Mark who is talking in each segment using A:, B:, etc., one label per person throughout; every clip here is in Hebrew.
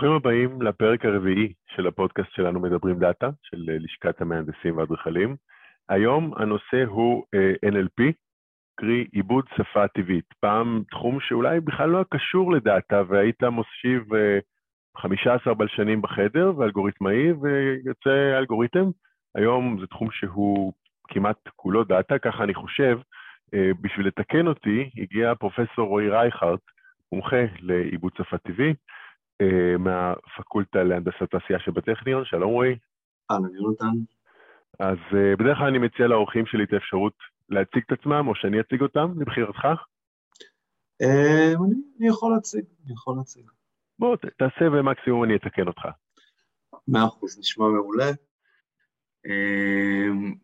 A: ברוכים הבאים לפרק הרביעי של הפודקאסט שלנו מדברים דאטה, של אה, לשכת המהנדסים והאדריכלים. היום הנושא הוא אה, NLP, קרי עיבוד שפה טבעית. פעם תחום שאולי בכלל לא קשור לדאטה, והיית מושיב uh, 15 בלשנים בחדר ואלגוריתמאי ויוצא אלגוריתם. היום זה תחום שהוא כמעט כולו דאטה, ככה אני חושב. בשביל לתקן אותי, הגיע פרופסור רועי רייכרט, מומחה לעיבוד שפה טבעי. אה, מהפקולטה להנדסת תעשייה שבטכניון, שלום רועי.
B: אהלן, יונתן.
A: אז אה, בדרך כלל אני מציע לאורחים שלי את האפשרות להציג את עצמם, או שאני אציג אותם, לבחירתך.
B: אה, אני יכול להציג, אני יכול להציג.
A: בוא, תעשה ומקסימום אני אתקן אותך.
B: מאה אחוז, נשמע מעולה.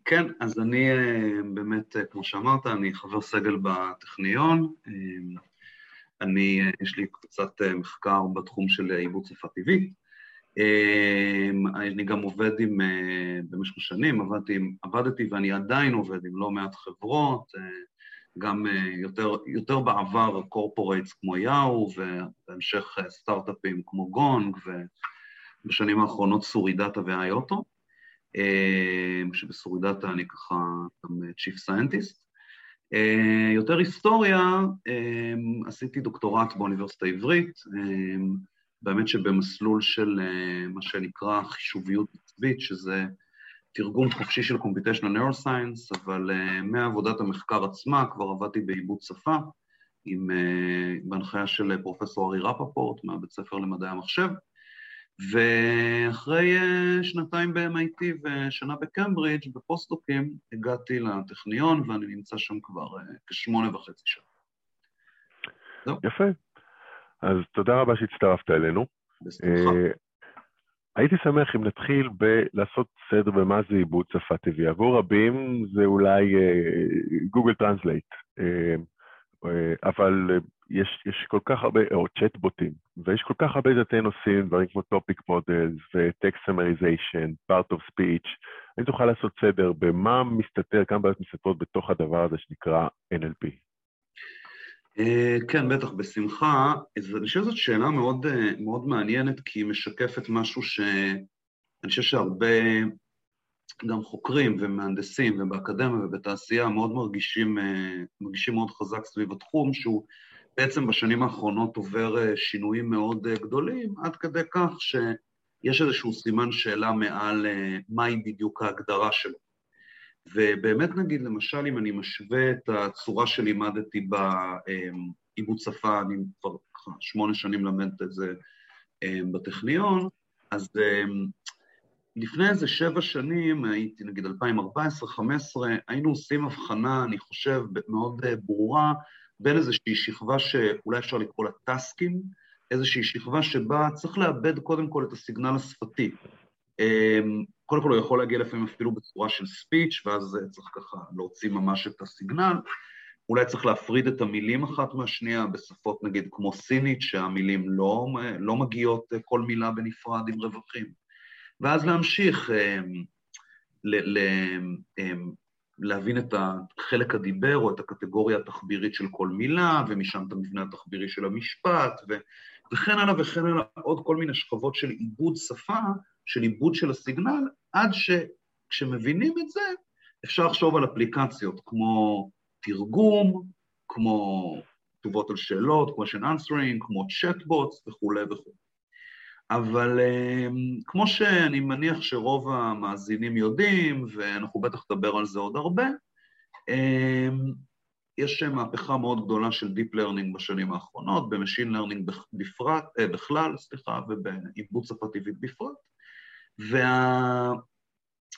B: כן, אז אני באמת, כמו שאמרת, אני חבר סגל בטכניון. אני, יש לי קצת אה, מחקר בתחום של עיבוד שפה טבעית. אמ, אני גם עובד עם, אה, במשך השנים, עבדתי, עבדתי ואני עדיין עובד עם לא מעט חברות, אה, גם יותר, יותר בעבר corporates כמו יאו, ובהמשך סטארט-אפים כמו גונג, ובשנים האחרונות סורידטה ואיוטו, שבסורידטה אני ככה גם chief scientist. אה, יותר היסטוריה, אה, עשיתי דוקטורט באוניברסיטה העברית, אה, באמת שבמסלול של מה שנקרא חישוביות עצבית, שזה תרגום חופשי של Computational Neuroscience, אבל מעבודת המחקר עצמה כבר עבדתי בעיבוד שפה, עם, בהנחיה של פרופסור ארי רפפורט מהבית ספר למדעי המחשב, ואחרי אה, שנתיים ב-MIT ושנה בקמברידג' בפוסט-דוקים הגעתי לטכניון ואני נמצא שם כבר אה, כשמונה וחצי שנה.
A: יפה. אז תודה רבה שהצטרפת אלינו.
B: בשמחה. Uh,
A: הייתי שמח אם נתחיל בלעשות סדר במה זה עיבוד שפה טבעי. עבור רבים זה אולי Google Translate, אבל יש, יש כל כך הרבה, או צ'טבוטים, ויש כל כך הרבה תתי נושאים, דברים כמו topic models ו text summarization, part of speech, האם תוכל לעשות סדר במה מסתתר, כמה בעיות מסתתרות בתוך הדבר הזה שנקרא NLP?
B: אה, כן, בטח, בשמחה. אני חושב שזאת שאלה מאוד, אה, מאוד מעניינת, כי היא משקפת משהו שאני חושב שהרבה גם חוקרים ומהנדסים ובאקדמיה ובתעשייה מאוד מרגישים, אה, מרגישים מאוד חזק סביב התחום, שהוא בעצם בשנים האחרונות עובר אה, שינויים מאוד אה, גדולים, עד כדי כך שיש איזשהו סימן שאלה מעל מהי בדיוק ההגדרה שלו. ובאמת נגיד, למשל, אם אני משווה את הצורה שלימדתי בעיבוד שפה, אני כבר שמונה שנים למד את זה בטכניון, אז לפני איזה שבע שנים, הייתי נגיד 2014-2015, היינו עושים הבחנה, אני חושב, מאוד ברורה, בין איזושהי שכבה שאולי אפשר לקרוא לה טסקים, איזושהי שכבה שבה צריך לאבד קודם כל את הסיגנל השפתי. אמ, קודם כל הוא יכול להגיע לפעמים אפילו בצורה של ספיץ', ואז צריך ככה להוציא ממש את הסיגנל. אולי צריך להפריד את המילים אחת מהשנייה בשפות נגיד כמו סינית, שהמילים לא, לא מגיעות כל מילה בנפרד עם רווחים. ואז להמשיך אמ, ל, ל, אמ, להבין את החלק הדיבר או את הקטגוריה התחבירית של כל מילה, ומשם את המבנה התחבירי של המשפט, ו... וכן הלאה וכן הלאה, עוד כל מיני שכבות של עיבוד שפה, של עיבוד של הסיגנל, עד שכשמבינים את זה, אפשר לחשוב על אפליקציות כמו תרגום, כמו תשובות על שאלות, question answering, כמו chatbots וכולי וכולי. אבל אמ, כמו שאני מניח שרוב המאזינים יודעים, ואנחנו בטח נדבר על זה עוד הרבה, אמ, יש מהפכה מאוד גדולה של Deep Learning בשנים האחרונות, ב-Machine Learning בפרט, אה, בכלל, סליחה, ובעיבוד שפה טבעית בפרט,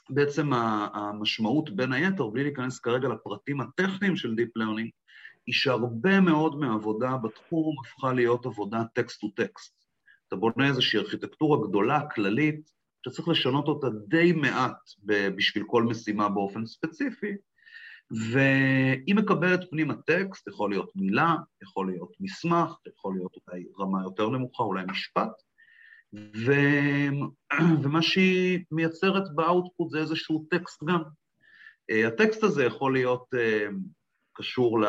B: ובעצם המשמעות בין היתר, בלי להיכנס כרגע לפרטים הטכניים של Deep Learning, היא שהרבה מאוד מהעבודה בתחום הפכה להיות עבודה text-to-text. אתה בונה איזושהי ארכיטקטורה גדולה, כללית, שצריך לשנות אותה די מעט בשביל כל משימה באופן ספציפי, והיא מקבלת פנימה טקסט, יכול להיות מילה, יכול להיות מסמך, יכול להיות אולי רמה יותר נמוכה, אולי משפט, ו... ומה שהיא מייצרת באאוטפוט זה איזשהו טקסט גם. אה, הטקסט הזה יכול להיות אה, קשור ל,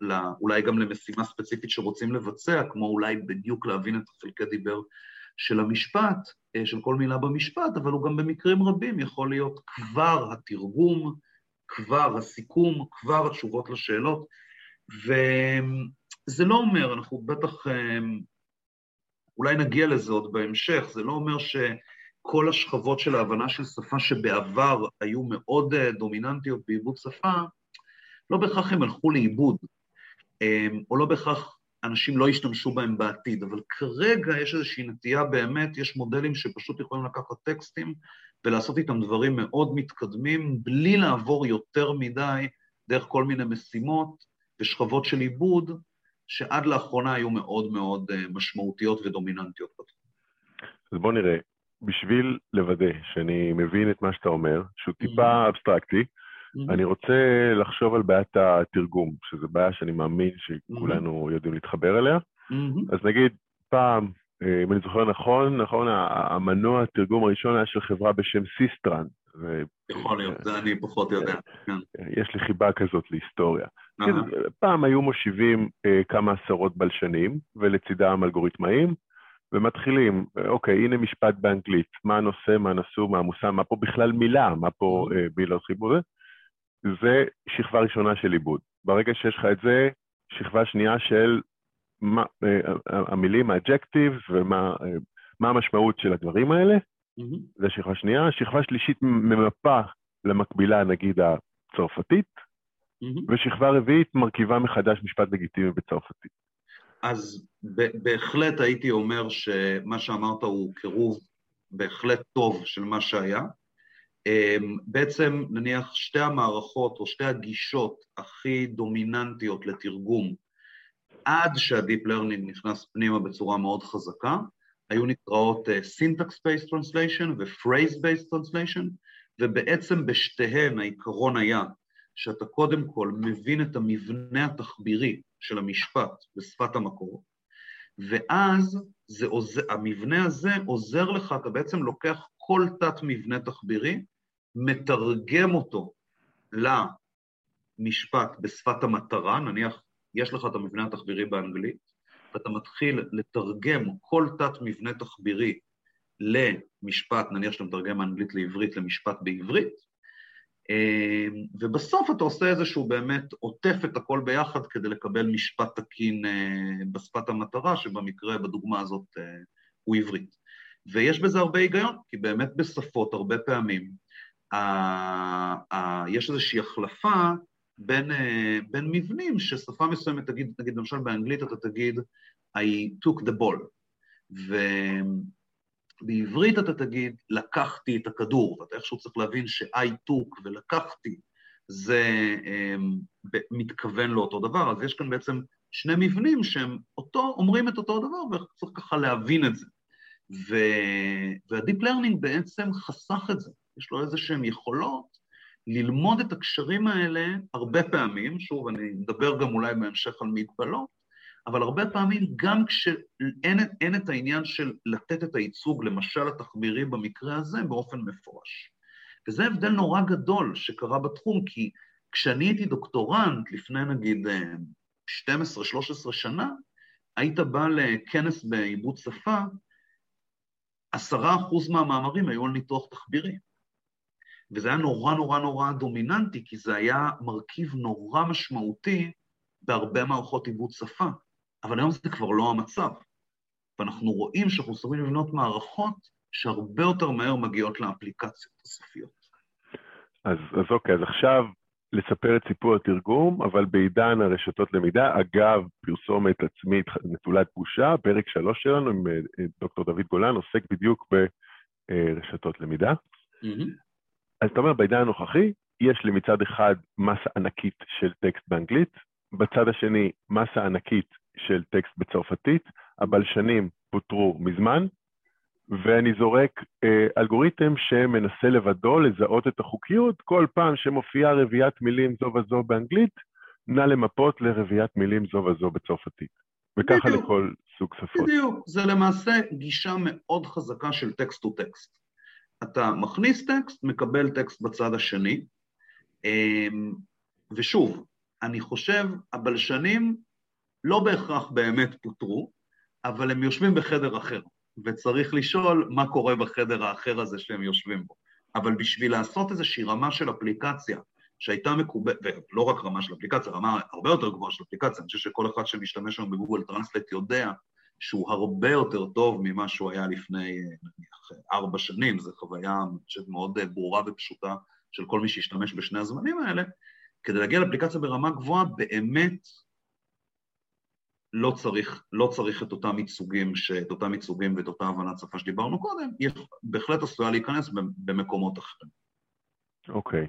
B: ל, אולי גם למשימה ספציפית שרוצים לבצע, כמו אולי בדיוק להבין את חלקי דיבר של המשפט, אה, של כל מילה במשפט, אבל הוא גם במקרים רבים יכול להיות כבר התרגום, כבר הסיכום, כבר התשובות לשאלות, וזה לא אומר, אנחנו בטח, אה, אולי נגיע לזה עוד בהמשך, זה לא אומר שכל השכבות של ההבנה של שפה שבעבר היו מאוד אה, דומיננטיות בעיבוד שפה, לא בהכרח הם הלכו לאיבוד, או לא בהכרח אנשים לא ישתמשו בהם בעתיד, אבל כרגע יש איזושהי נטייה באמת, יש מודלים שפשוט יכולים לקחת טקסטים ולעשות איתם דברים מאוד מתקדמים, בלי לעבור יותר מדי דרך כל מיני משימות ושכבות של עיבוד, שעד לאחרונה היו מאוד מאוד אה, משמעותיות ודומיננטיות בתחום.
A: אז בוא נראה, בשביל לוודא שאני מבין את מה שאתה אומר, שהוא טיפה mm-hmm. אבסטרקטי, Mm-hmm. אני רוצה לחשוב על בעיית התרגום, שזו בעיה שאני מאמין שכולנו mm-hmm. יודעים להתחבר אליה. Mm-hmm. אז נגיד, פעם, אה, אם אני זוכר נכון, נכון, המנוע התרגום הראשון היה של חברה בשם Systran.
B: יכול להיות, זה אני פחות יודע. כן.
A: יש לי חיבה כזאת להיסטוריה. פעם היו מושיבים אה, כמה עשרות בלשנים, ולצידם אלגוריתמאים, ומתחילים, אוקיי, הנה משפט באנגלית, מה הנושא, מה נשוא, מה המושא, מה פה בכלל מילה, מה פה מילות אה, חיבור, זה שכבה ראשונה של עיבוד. ברגע שיש לך את זה, שכבה שנייה של מה, אה, המילים, האג'קטיבס, ומה מה המשמעות של הדברים האלה, mm-hmm. זה שכבה שנייה. שכבה שלישית ממפה למקבילה, נגיד, הצרפתית, mm-hmm. ושכבה רביעית מרכיבה מחדש משפט לגיטימי בצרפתית.
B: אז בהחלט הייתי אומר שמה שאמרת הוא קירוב בהחלט טוב של מה שהיה. אמ, בעצם נניח שתי המערכות או שתי הגישות הכי דומיננטיות לתרגום עד שה-Deep Learning נכנס פנימה בצורה מאוד חזקה, היו נקראות uh, Syntax-Based Translation ו-Phrase-Based Translation, ובעצם בשתיהן העיקרון היה שאתה קודם כל מבין את המבנה התחבירי של המשפט בשפת המקור, ואז זה עוזר, המבנה הזה עוזר לך, אתה בעצם לוקח כל תת-מבנה תחבירי מתרגם אותו למשפט בשפת המטרה, נניח יש לך את המבנה התחבירי באנגלית, ואתה מתחיל לתרגם כל תת-מבנה תחבירי למשפט, נניח שאתה מתרגם מאנגלית לעברית למשפט בעברית, אמ, ובסוף אתה עושה איזשהו באמת, עוטף את הכל ביחד כדי לקבל משפט תקין אה, בשפת המטרה, שבמקרה, בדוגמה הזאת, אה, הוא עברית. ויש בזה הרבה היגיון, כי באמת בשפות הרבה פעמים יש איזושהי החלפה בין, אה, בין מבנים ששפה מסוימת תגיד, נגיד למשל באנגלית אתה תגיד I took the ball, ובעברית אתה תגיד לקחתי את הכדור, ואתה איכשהו צריך להבין ש-I took ולקחתי זה um, מתכוון לאותו דבר, אז יש כאן בעצם שני מבנים שהם אותו, אומרים את אותו דבר וצריך ככה להבין את זה. וה-Deep Learning בעצם חסך את זה. יש לו איזה שהן יכולות ללמוד את הקשרים האלה הרבה פעמים, שוב, אני מדבר גם אולי בהמשך על מגבלות, אבל הרבה פעמים גם כשאין את העניין של לתת את הייצוג, למשל התחבירי במקרה הזה, באופן מפורש. וזה הבדל נורא גדול שקרה בתחום, כי כשאני הייתי דוקטורנט, לפני נגיד 12-13 שנה, היית בא לכנס בעיבוד שפה, עשרה אחוז מהמאמרים היו על ניתוח תחבירי. וזה היה נורא נורא נורא דומיננטי, כי זה היה מרכיב נורא משמעותי בהרבה מערכות עיבוד שפה. אבל היום זה כבר לא המצב. ואנחנו רואים שאנחנו צריכים לבנות מערכות שהרבה יותר מהר מגיעות לאפליקציות הסופיות.
A: אז, אז אוקיי, אז עכשיו לספר את סיפור התרגום, אבל בעידן הרשתות למידה, אגב, פרסומת עצמית נטולת בושה, פרק שלוש שלנו עם אה, דוקטור דוד גולן עוסק בדיוק ברשתות למידה. Mm-hmm. אז אתה אומר, בעידן הנוכחי, יש לי מצד אחד מסה ענקית של טקסט באנגלית, בצד השני מסה ענקית של טקסט בצרפתית, הבלשנים פוטרו מזמן, ואני זורק אה, אלגוריתם שמנסה לבדו לזהות את החוקיות, כל פעם שמופיעה רביעיית מילים זו וזו באנגלית, נא למפות לרביעיית מילים זו וזו בצרפתית. וככה בדיוק, לכל סוג שפות.
B: בדיוק, זה למעשה גישה מאוד חזקה של טקסט טו טקסט. אתה מכניס טקסט, מקבל טקסט בצד השני, אמ, ושוב, אני חושב, הבלשנים לא בהכרח באמת פוטרו, אבל הם יושבים בחדר אחר. וצריך לשאול מה קורה בחדר האחר הזה שהם יושבים בו. אבל בשביל לעשות איזושהי רמה של אפליקציה שהייתה מקובלת, ולא רק רמה של אפליקציה, רמה הרבה יותר גבוהה של אפליקציה, אני חושב שכל אחד שמשתמש היום בגוגל טרנסלט יודע שהוא הרבה יותר טוב ממה שהוא היה לפני נניח ארבע שנים, זו חוויה, אני חושב, מאוד ברורה ופשוטה של כל מי שהשתמש בשני הזמנים האלה, כדי להגיע לאפליקציה ברמה גבוהה, באמת לא צריך, לא צריך את אותם ייצוגים, את אותם ייצוגים ואת אותה הבנת שפה שדיברנו קודם, היא בהחלט עשויה להיכנס במקומות אחרים.
A: אוקיי, okay.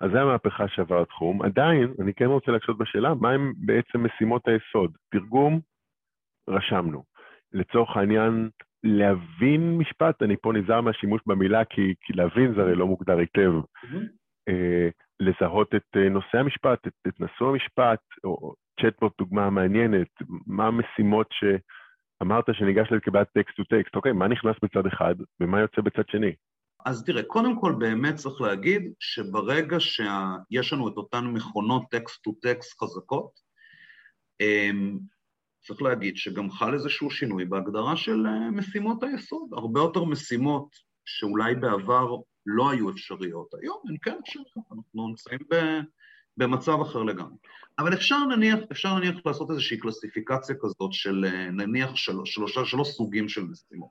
A: אז זו המהפכה שעבר התחום. עדיין, אני כן רוצה להקשות בשאלה, מהם בעצם משימות היסוד? תרגום, רשמנו. לצורך העניין, להבין משפט, אני פה נזהר מהשימוש במילה, כי, כי להבין זה הרי לא מוגדר היטב. Mm-hmm. אה, לזהות את אה, נושא המשפט, את, את נשוא המשפט, או צ'טבוט דוגמה מעניינת, מה המשימות שאמרת שניגש לקבלת text to text, אוקיי, מה נכנס בצד אחד ומה יוצא בצד שני?
B: אז תראה, קודם כל באמת צריך להגיד שברגע שיש לנו את אותן מכונות text to text חזקות, אמ, צריך להגיד שגם חל איזשהו שינוי בהגדרה של אה, משימות היסוד. הרבה יותר משימות שאולי בעבר לא היו אפשריות, היום הן כן אפשריות, אנחנו נמצאים במצב אחר לגמרי. אבל אפשר נניח, אפשר נניח לעשות איזושהי קלסיפיקציה כזאת של אה, נניח שלוש, שלושה, שלוש סוגים של משימות.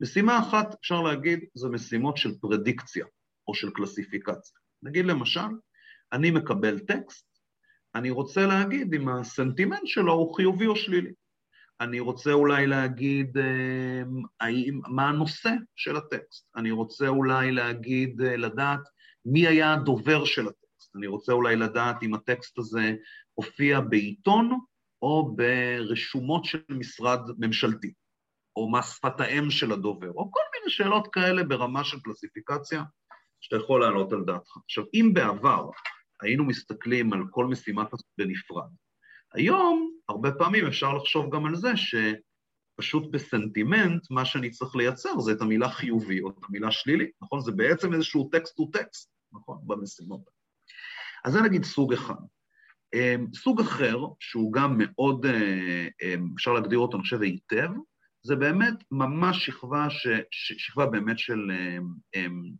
B: משימה אחת, אפשר להגיד, זה משימות של פרדיקציה או של קלסיפיקציה. נגיד למשל, אני מקבל טקסט, אני רוצה להגיד אם הסנטימנט שלו הוא חיובי או שלילי. אני רוצה אולי להגיד אה, מה הנושא של הטקסט. אני רוצה אולי להגיד, אה, לדעת מי היה הדובר של הטקסט. אני רוצה אולי לדעת אם הטקסט הזה הופיע בעיתון או ברשומות של משרד ממשלתי, או מה שפת האם של הדובר, או כל מיני שאלות כאלה ברמה של קלסיפיקציה שאתה יכול להעלות על דעתך. עכשיו, אם בעבר היינו מסתכלים על כל משימה כזאת בנפרד, היום, הרבה פעמים אפשר לחשוב גם על זה שפשוט בסנטימנט, מה שאני צריך לייצר זה את המילה חיובי או את המילה שלילי, נכון? זה בעצם איזשהו טקסט טו טקסט, נכון? במשימות. אז זה נגיד סוג אחד. אמ, סוג אחר, שהוא גם מאוד, אה, אמ, אפשר להגדיר אותו, אני חושב, היטב, זה באמת ממש שכבה, ש, שכבה באמת של אמ,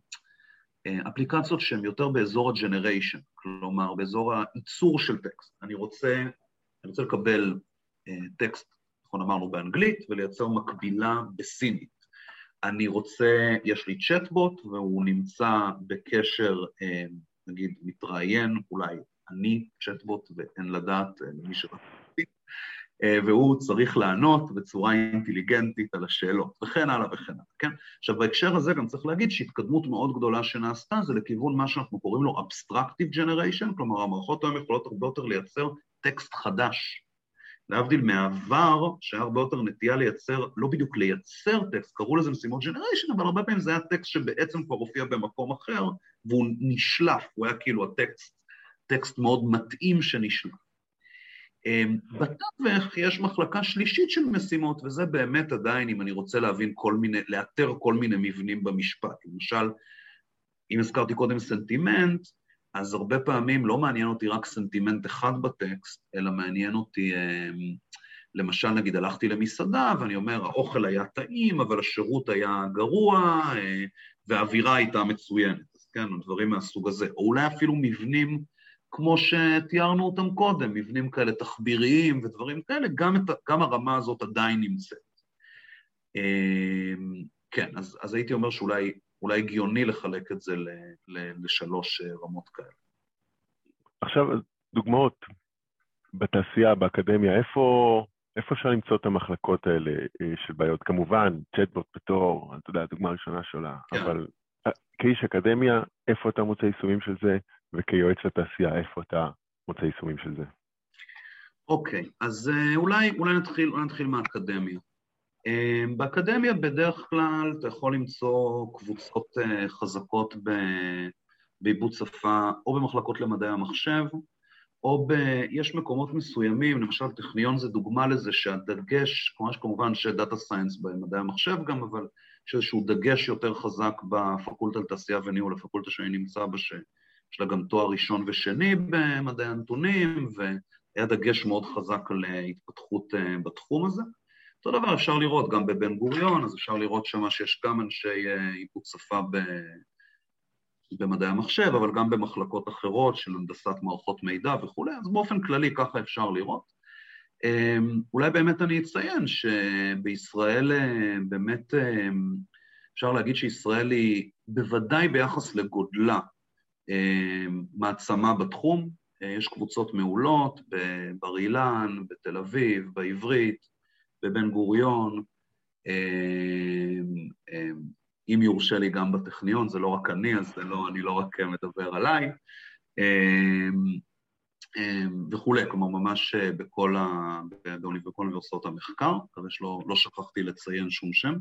B: אפליקציות שהן יותר באזור ה-generation, כלומר, באזור הייצור של טקסט. אני רוצה אני רוצה לקבל אה, טקסט, נכון אמרנו באנגלית, ולייצר מקבילה בסינית. אני רוצה, יש לי צ'טבוט והוא נמצא בקשר, אה, נגיד, מתראיין, אולי אני צ'טבוט ואין לדעת אה, למי שרציתי, והוא צריך לענות בצורה אינטליגנטית על השאלות, וכן הלאה וכן הלאה, כן? עכשיו, בהקשר הזה גם צריך להגיד שהתקדמות מאוד גדולה שנעשתה זה לכיוון מה שאנחנו קוראים לו Abstractive Generation, כלומר, המערכות היום יכולות הרבה יותר לייצר טקסט חדש. להבדיל מהעבר, שהיה הרבה יותר נטייה לייצר, לא בדיוק לייצר טקסט, קראו לזה משימות generation, אבל הרבה פעמים זה היה טקסט שבעצם כבר הופיע במקום אחר, והוא נשלף, הוא היה כאילו הטקסט, טקסט מאוד מתאים שנשלף. אמ, בתווך יש מחלקה שלישית של משימות, וזה באמת עדיין, אם אני רוצה להבין כל מיני, לאתר כל מיני מבנים במשפט. למשל, אם הזכרתי קודם סנטימנט, אז הרבה פעמים לא מעניין אותי רק סנטימנט אחד בטקסט, אלא מעניין אותי, אמ, למשל, נגיד, הלכתי למסעדה ואני אומר, האוכל היה טעים, אבל השירות היה גרוע, אה, והאווירה הייתה מצוינת. אז כן, דברים מהסוג הזה. או אולי אפילו מבנים כמו שתיארנו אותם קודם, מבנים כאלה תחביריים ודברים כאלה, גם, את, גם הרמה הזאת עדיין נמצאת. אמ, כן, אז, אז הייתי אומר שאולי אולי הגיוני לחלק את זה ל, ל, לשלוש אה, רמות כאלה.
A: עכשיו, דוגמאות בתעשייה, באקדמיה, איפה, איפה אפשר למצוא את המחלקות האלה אה, של בעיות? כמובן, צ'טבוט בתור, אתה יודע, הדוגמה הראשונה שעולה, כן. אבל אה, כאיש אקדמיה, איפה אתה מוצא יישומים של זה, וכיועץ לתעשייה, איפה אתה מוצא יישומים של זה?
B: אוקיי, אז אולי, אולי, נתחיל, אולי נתחיל מהאקדמיה. אמ, באקדמיה בדרך כלל אתה יכול למצוא קבוצות אה, חזקות בעיבוד שפה או במחלקות למדעי המחשב, או ב... יש מקומות מסוימים, למשל טכניון זה דוגמה לזה שהדגש, כמובן שכמובן שדאטה סיינס במדעי המחשב גם, אבל יש איזשהו דגש יותר חזק בפקולטה לתעשייה וניהול, הפקולטה שאני נמצא בה, שיש לה גם תואר ראשון ושני במדעי הנתונים, והיה דגש מאוד חזק על התפתחות אה, בתחום הזה. אותו דבר אפשר לראות גם בבן גוריון, אז אפשר לראות שמה שיש גם אנשי עיבוד שפה ב... במדעי המחשב, אבל גם במחלקות אחרות של הנדסת מערכות מידע וכולי, אז באופן כללי ככה אפשר לראות. אמ, אולי באמת אני אציין שבישראל אה, באמת אמ, אפשר להגיד שישראל היא בוודאי ביחס לגודלה מעצמה בתחום, אה, יש קבוצות מעולות בבר אילן, בתל אביב, בעברית, בבן גוריון, אם יורשה לי גם בטכניון, זה לא רק אני, אז לא, אני לא רק מדבר עליי. אמ, וכולי, כלומר ממש אה, בכל, ה... בכל אוניברסיטאות המחקר, מקווה שלא לא שכחתי לציין שום שם.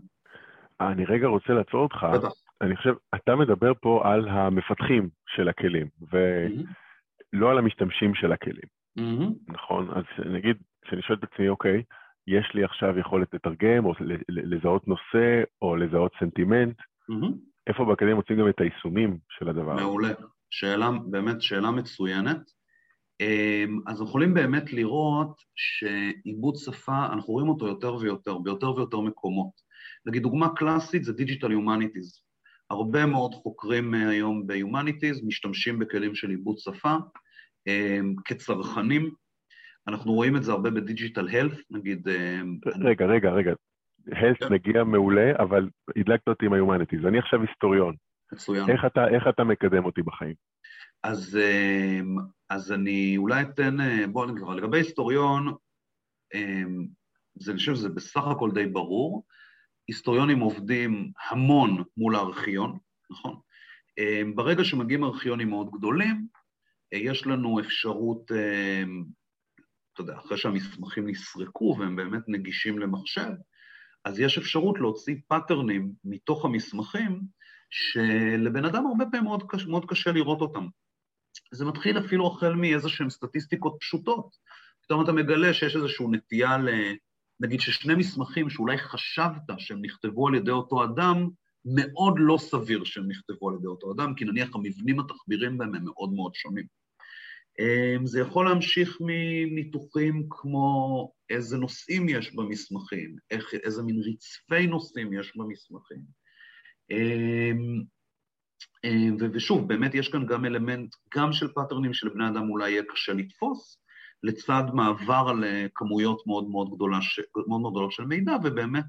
A: אני רגע רוצה לעצור אותך. בטח. אני חושב, אתה מדבר פה על המפתחים של הכלים, ולא mm-hmm. על המשתמשים של הכלים, mm-hmm. נכון? אז נגיד, כשאני שואל את עצמי, אוקיי, יש לי עכשיו יכולת לתרגם, או לזהות נושא, או לזהות סנטימנט, mm-hmm. איפה בכלים מוצאים גם את היישומים של הדבר?
B: מעולה. שאלה, באמת שאלה מצוינת. אמ, אז יכולים באמת לראות שעיבוד שפה, אנחנו רואים אותו יותר ויותר, ביותר ויותר מקומות. נגיד דוגמה קלאסית זה Digital Humanities. הרבה מאוד חוקרים אה, היום ב-Humanities משתמשים בכלים של עיבוד שפה אמ, כצרכנים. אנחנו רואים את זה הרבה ב-Digital Health, נגיד...
A: אמ, רגע, רגע, רגע. Health כן. מגיע מעולה, אבל הדלקת אותי עם ה-Humanities. אני עכשיו היסטוריון. מצוין. איך אתה, איך אתה מקדם אותי בחיים?
B: אז, אז אני אולי אתן, אה, בואו נקרא, לגבי היסטוריון, זה, אני חושב שזה בסך הכל די ברור. היסטוריונים עובדים המון מול הארכיון, נכון? אמ, ברגע שמגיעים ארכיונים מאוד גדולים, אה, יש לנו אפשרות, אתה יודע, אחרי שהמסמכים נסרקו והם באמת נגישים למחשב, אז יש אפשרות להוציא patterns מתוך המסמכים שלבן אדם הרבה פעמים מאוד קשה, מאוד קשה לראות אותם. זה מתחיל אפילו החל מאיזה שהן סטטיסטיקות פשוטות. פתאום אתה מגלה שיש איזושהי נטייה ל... נגיד ששני מסמכים שאולי חשבת שהם נכתבו על ידי אותו אדם, מאוד לא סביר שהם נכתבו על ידי אותו אדם, כי נניח המבנים התחבירים בהם הם מאוד מאוד שונים. אמ, זה יכול להמשיך מניתוחים כמו איזה נושאים יש במסמכים, איך, איזה מין רצפי נושאים יש במסמכים. אמ, אה, ושוב, באמת יש כאן גם אלמנט, גם של patterns שלבני אדם אולי יהיה קשה לתפוס, לצד מעבר על אה, כמויות מאוד מאוד, גדולה, מאוד, מאוד גדולות של מידע, ובאמת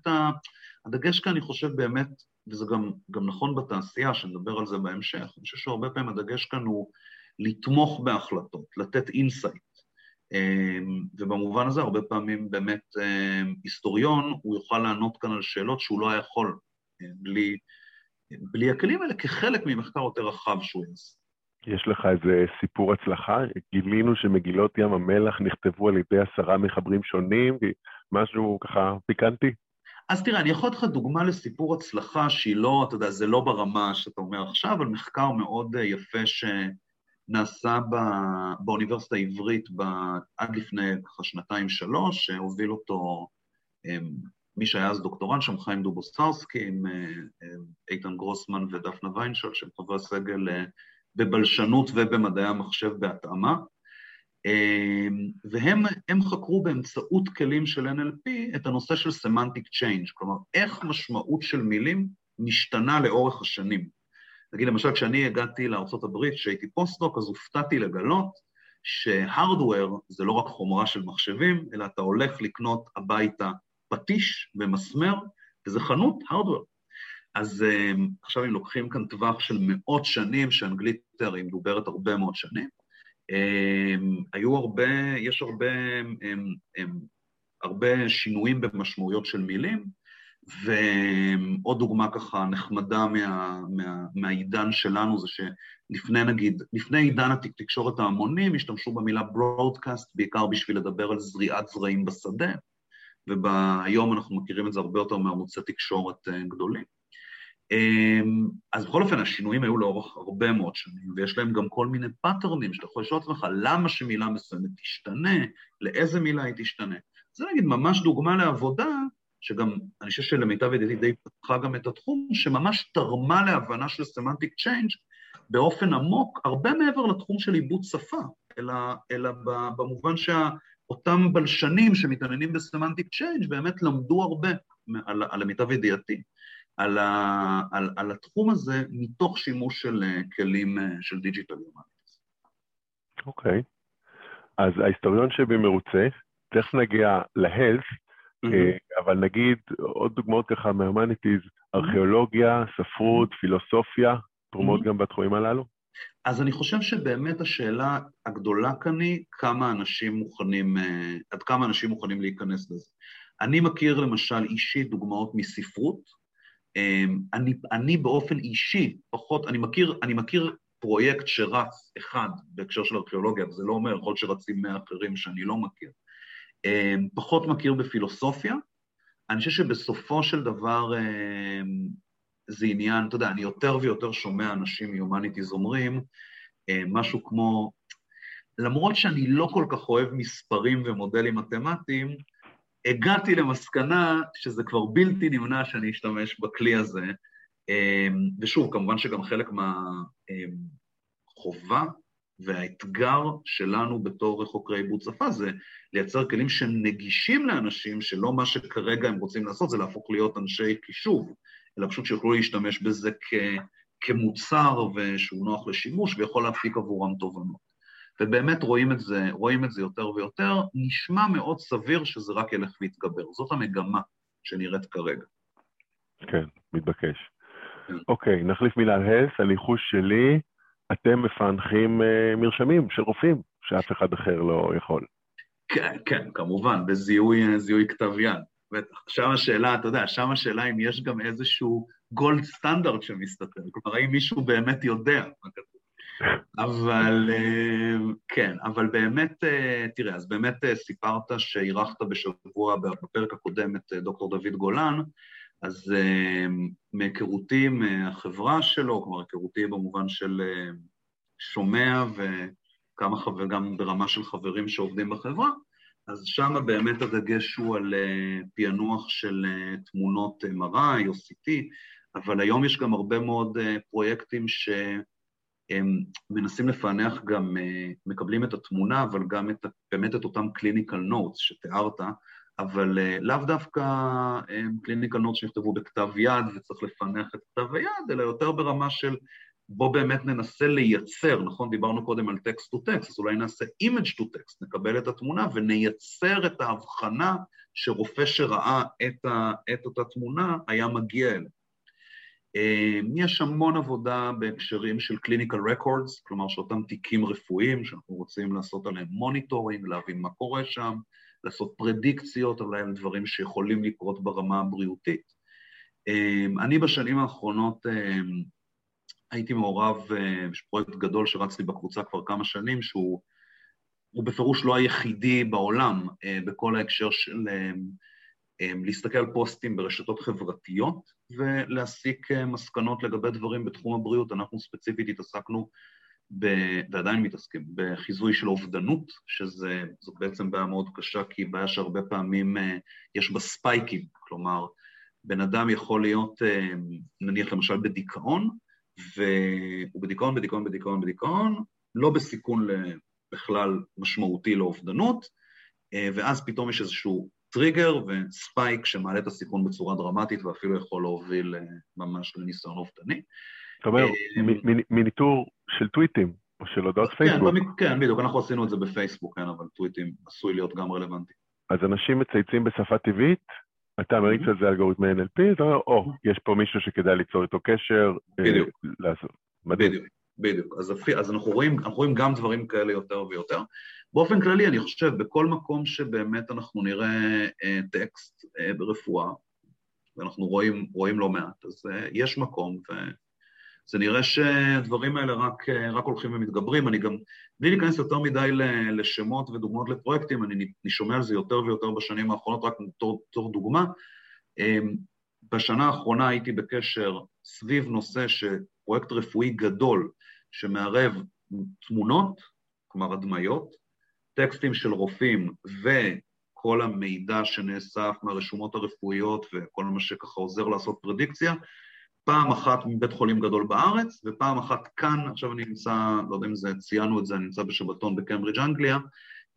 B: הדגש כאן, אני חושב באמת, וזה גם, גם נכון בתעשייה, שנדבר על זה בהמשך, אני חושב שהרבה פעמים הדגש כאן הוא לתמוך בהחלטות, לתת insight. אה, ובמובן הזה, הרבה פעמים באמת היסטוריון, הוא יוכל לענות כאן על שאלות שהוא לא היה יכול בלי... בלי הכלים האלה כחלק ממחקר יותר רחב שהוא יעשה.
A: יש לך איזה סיפור הצלחה? גילינו שמגילות ים המלח נכתבו על ידי עשרה מחברים שונים, משהו ככה פיקנטי?
B: אז תראה, אני יכול לתת לך דוגמה לסיפור הצלחה שהיא לא, אתה יודע, זה לא ברמה שאתה אומר עכשיו, אבל מחקר מאוד יפה שנעשה בא, באוניברסיטה העברית בא, עד לפני ככה שנתיים-שלוש, שהוביל אותו אמ, מי שהיה אז דוקטורנט שם, חיים דובוסטרסקי, עם אה, אה, איתן גרוסמן ודפנה ויינשל, שהם חברי הסגל אה, בבלשנות ובמדעי המחשב בהתאמה, והם חקרו באמצעות כלים של NLP את הנושא של semantic change, כלומר, איך משמעות של מילים משתנה לאורך השנים. נגיד, למשל, כשאני הגעתי לארה"ב, כשהייתי פוסט-דוק, אז הופתעתי לגלות שה hardware זה לא רק חומרה של מחשבים, אלא אתה הולך לקנות הביתה פטיש ומסמר, וזה חנות hardware. אז um, עכשיו אם לוקחים כאן טווח של מאות שנים, שאנגלית הרי מדוברת הרבה מאוד שנים, um, היו הרבה, יש הרבה, um, הרבה שינויים במשמעויות של מילים, ועוד דוגמה ככה נחמדה מה, מה, מהעידן שלנו זה שלפני נגיד, לפני עידן התקשורת ההמונים השתמשו במילה broadcast בעיקר בשביל לדבר על זריעת זרעים בשדה, והיום אנחנו מכירים את זה הרבה יותר מערוצי תקשורת אה, גדולים. אמ, אז בכל אופן, השינויים היו לאורך הרבה מאוד שנים, ויש להם גם כל מיני patterns שאתה יכול לשאול את עצמך למה שמילה מסוימת תשתנה, לאיזה מילה היא תשתנה. זה נגיד ממש דוגמה לעבודה, שגם, אני חושב שלמיטב ידיעתי פתחה גם את התחום, שממש תרמה להבנה של semantic change באופן עמוק, הרבה מעבר לתחום של עיבוד שפה, אלא, אלא במובן שה... אותם בלשנים שמתעניינים ב semantic change באמת למדו הרבה, למיטב ידיעתי, על, ה, על, על התחום הזה מתוך שימוש של אה, כלים אה, של digital humanities.
A: אוקיי. Okay. אז ההיסטוריון שבי מרוצה, תכף נגיע ל health, mm-hmm. אבל נגיד עוד דוגמאות ככה מה humanities, ארכיאולוגיה, ספרות, פילוסופיה, תרומות mm-hmm. גם בתחומים הללו?
B: אז אני חושב שבאמת השאלה הגדולה כאן היא כמה אנשים מוכנים, אה, עד כמה אנשים מוכנים להיכנס לזה. אני מכיר למשל אישית דוגמאות מספרות, אני, אני באופן אישי, פחות, אני מכיר, אני מכיר פרויקט שרץ אחד בהקשר של ארכיאולוגיה, וזה לא אומר, יכול להיות שרצים מאה אחרים שאני לא מכיר. אמ, פחות מכיר בפילוסופיה. אני חושב שבסופו של דבר אמ, זה עניין, אתה יודע, אני יותר ויותר שומע אנשים מיומניטיז אומרים משהו כמו, למרות שאני לא כל כך אוהב מספרים ומודלים מתמטיים, הגעתי למסקנה שזה כבר בלתי נמנע שאני אשתמש בכלי הזה, אמ, ושוב, כמובן שגם חלק מהחובה אמ, והאתגר שלנו בתור חוקרי עיבוד שפה זה לייצר כלים שנגישים לאנשים, שלא מה שכרגע הם רוצים לעשות זה להפוך להיות אנשי קישוב, אלא פשוט שיוכלו להשתמש בזה כ, כמוצר ושהוא נוח לשימוש ויכול להפיק עבורם תובנות. ובאמת רואים את זה, רואים את זה יותר ויותר, נשמע מאוד סביר שזה רק ילך ויתגבר. זאת המגמה שנראית כרגע.
A: כן, מתבקש. כן. אוקיי, נחליף מילה על הלס, הניחוש שלי, אתם מפענחים uh, מרשמים של רופאים, שאף אחד אחר לא יכול.
B: כן, כן, כמובן, בזיהוי כתב יד. בטח. שם השאלה, אתה יודע, שם השאלה אם יש גם איזשהו גולד סטנדרט שמסתתר. כלומר, האם מישהו באמת יודע מה כתוב. אבל אה, כן, אבל באמת, אה, תראה, אז באמת אה, סיפרת שאירחת בשבוע, בפרק הקודם, את דוקטור דוד גולן, אז מהיכרותי מהחברה שלו, כלומר היכרותי במובן של שומע וכמה חבר, גם ברמה של חברים שעובדים בחברה, אז שם באמת הדגש הוא על פענוח של תמונות MRI או CT, אבל היום יש גם הרבה מאוד פרויקטים ש... הם מנסים לפענח גם, אה, מקבלים את התמונה, אבל גם את, באמת את אותם clinical notes שתיארת, אבל אה, לאו דווקא clinical notes שנכתבו בכתב יד וצריך לפענח את כתב היד, אלא יותר ברמה של בוא באמת ננסה לייצר, נכון? דיברנו קודם על text to text, אז אולי נעשה image to text, נקבל את התמונה ונייצר את ההבחנה שרופא שראה את, ה, את אותה תמונה היה מגיע אליה. אמ, יש המון עבודה בהקשרים של clinical records, כלומר שאותם תיקים רפואיים שאנחנו רוצים לעשות עליהם monitoring, להבין מה קורה שם, לעשות פרדיקציות על דברים שיכולים לקרות ברמה הבריאותית. אמ, אני בשנים האחרונות אמ, הייתי מעורב, אה, יש פרויקט גדול שרצתי בקבוצה כבר כמה שנים, שהוא בפירוש לא היחידי בעולם אה, בכל ההקשר של להסתכל על פוסטים ברשתות חברתיות ולהסיק אה, מסקנות לגבי דברים בתחום הבריאות. אנחנו ספציפית התעסקנו, ב, ועדיין מתעסקים, בחיזוי של אובדנות, שזו בעצם בעיה מאוד קשה, כי היא בעיה שהרבה פעמים אה, יש בה ספייקים, כלומר, בן אדם יכול להיות, אה, נניח למשל בדיכאון, והוא בדיכאון, בדיכאון, בדיכאון, בדיכאון, לא בסיכון בכלל משמעותי לאובדנות, ואז פתאום יש איזשהו טריגר וספייק שמעלה את הסיכון בצורה דרמטית ואפילו יכול להוביל אה, ממש לניסיון אובדני.
A: זאת אומרת, אה, מניטור של טוויטים או של הודעות כן, פייסבוק.
B: כן, בדיוק, אנחנו עשינו את זה בפייסבוק, כן, אבל טוויטים עשוי להיות גם רלוונטי.
A: אז אנשים מצייצים בשפה טבעית, אתה מריץ על זה אלגוריתמי NLP, אתה אומר, או, יש פה מישהו שכדאי ליצור איתו קשר.
B: אה, בדיוק. בדיוק, בדיוק. אז אנחנו רואים גם דברים כאלה יותר ויותר. באופן כללי, אני חושב, בכל מקום שבאמת אנחנו נראה אה, טקסט אה, ברפואה, ואנחנו רואים, רואים לא מעט, אז אה, יש מקום, וזה נראה שהדברים האלה רק, אה, רק הולכים ומתגברים. אני גם, בלי להיכנס יותר מדי לשמות ודוגמאות לפרויקטים, אני, אני שומע על זה יותר ויותר בשנים האחרונות, רק בתור דוגמה. אה, בשנה האחרונה הייתי בקשר סביב נושא שפרויקט רפואי גדול שמערב תמונות, כלומר הדמיות, טקסטים של רופאים וכל המידע שנאסף מהרשומות הרפואיות וכל מה שככה עוזר לעשות פרדיקציה, פעם אחת מבית חולים גדול בארץ, ופעם אחת כאן, עכשיו אני נמצא, לא יודע אם זה, ציינו את זה, אני נמצא בשבתון בקיימברידג' אנגליה,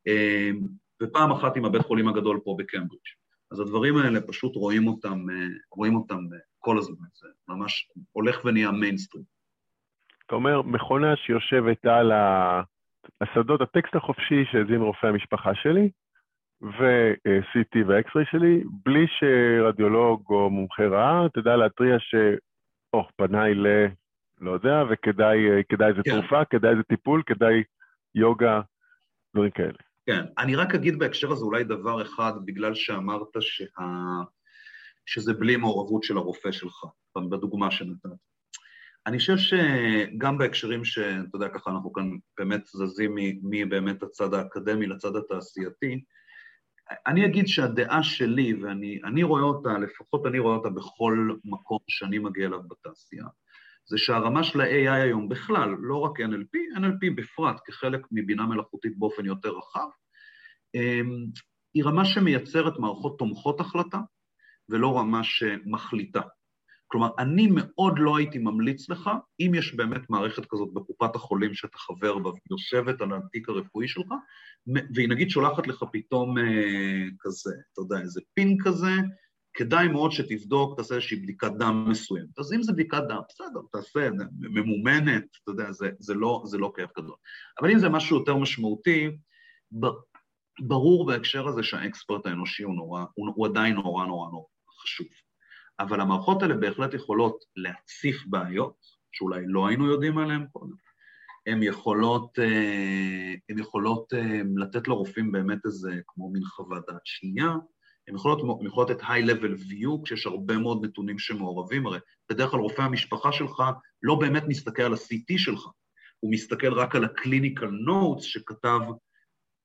B: אמ, ופעם אחת עם הבית חולים הגדול פה בקמברידג'. אז הדברים האלה פשוט רואים אותם, רואים אותם כל הזמן, זה ממש הולך ונהיה מיינסטרים.
A: אתה אומר, מכונה שיושבת על השדות, הטקסט החופשי שהזין רופא המשפחה שלי, ו-CT וה-X-ray שלי, בלי שרדיולוג או מומחה ראה, תדע להתריע ש... או, פניי ל... לא יודע, וכדאי איזה כן. תרופה, כדאי איזה טיפול, כדאי יוגה, דברים כאלה.
B: כן, אני רק אגיד בהקשר הזה אולי דבר אחד, בגלל שאמרת שה... שזה בלי מעורבות של הרופא שלך, בדוגמה שנתת. אני חושב שגם בהקשרים שאתה יודע, ככה אנחנו כאן באמת זזים מבאמת הצד האקדמי לצד התעשייתי, אני אגיד שהדעה שלי, ואני רואה אותה, לפחות אני רואה אותה בכל מקום שאני מגיע אליו בתעשייה, זה שהרמה של ה-AI היום בכלל, לא רק NLP, NLP בפרט כחלק מבינה מלאכותית באופן יותר רחב, אמ, היא רמה שמייצרת מערכות תומכות החלטה ולא רמה שמחליטה. כלומר, אני מאוד לא הייתי ממליץ לך, אם יש באמת מערכת כזאת בקופת החולים שאתה חבר בה ויושבת על התיק הרפואי שלך, והיא נגיד שולחת לך פתאום אה, כזה, אתה יודע, איזה פין כזה, כדאי מאוד שתבדוק, תעשה איזושהי בדיקת דם מסוימת. אז אם זה בדיקת דם, בסדר, תעשה, ממומנת, אתה יודע, זה, זה, לא, זה לא כאב גדול. אבל אם זה משהו יותר משמעותי, ברור בהקשר הזה שהאקספרט האנושי הוא נורא, הוא, הוא עדיין נורא נורא נורא חשוב. אבל המערכות האלה בהחלט יכולות להציף בעיות, שאולי לא היינו יודעים עליהן קודם. הן יכולות, אה, הן יכולות אה, לתת לרופאים באמת איזה, כמו מין חוות דעת שנייה, הן יכולות, הן יכולות לתת high-level view, כשיש הרבה מאוד נתונים שמעורבים, הרי בדרך כלל רופא המשפחה שלך לא באמת מסתכל על ה-CT שלך, הוא מסתכל רק על ה-clinical notes שכתב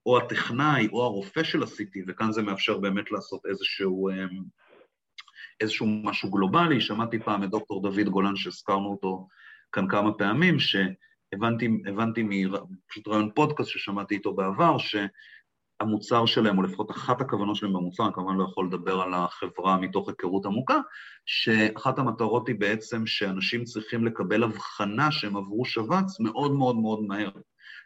B: או הטכנאי או הרופא של ה-CT, וכאן זה מאפשר באמת לעשות איזשהו, אה, איזשהו משהו גלובלי. שמעתי פעם את דוקטור דוד גולן, שהזכרנו אותו כאן כמה פעמים, שהבנתי הבנתי מפשוט רעיון פודקאסט ששמעתי איתו בעבר, שהמוצר שלהם, או לפחות אחת הכוונות שלהם במוצר, אני כמובן לא יכול לדבר על החברה מתוך היכרות עמוקה, שאחת המטרות היא בעצם שאנשים צריכים לקבל הבחנה שהם עברו שבץ מאוד מאוד מאוד מהר.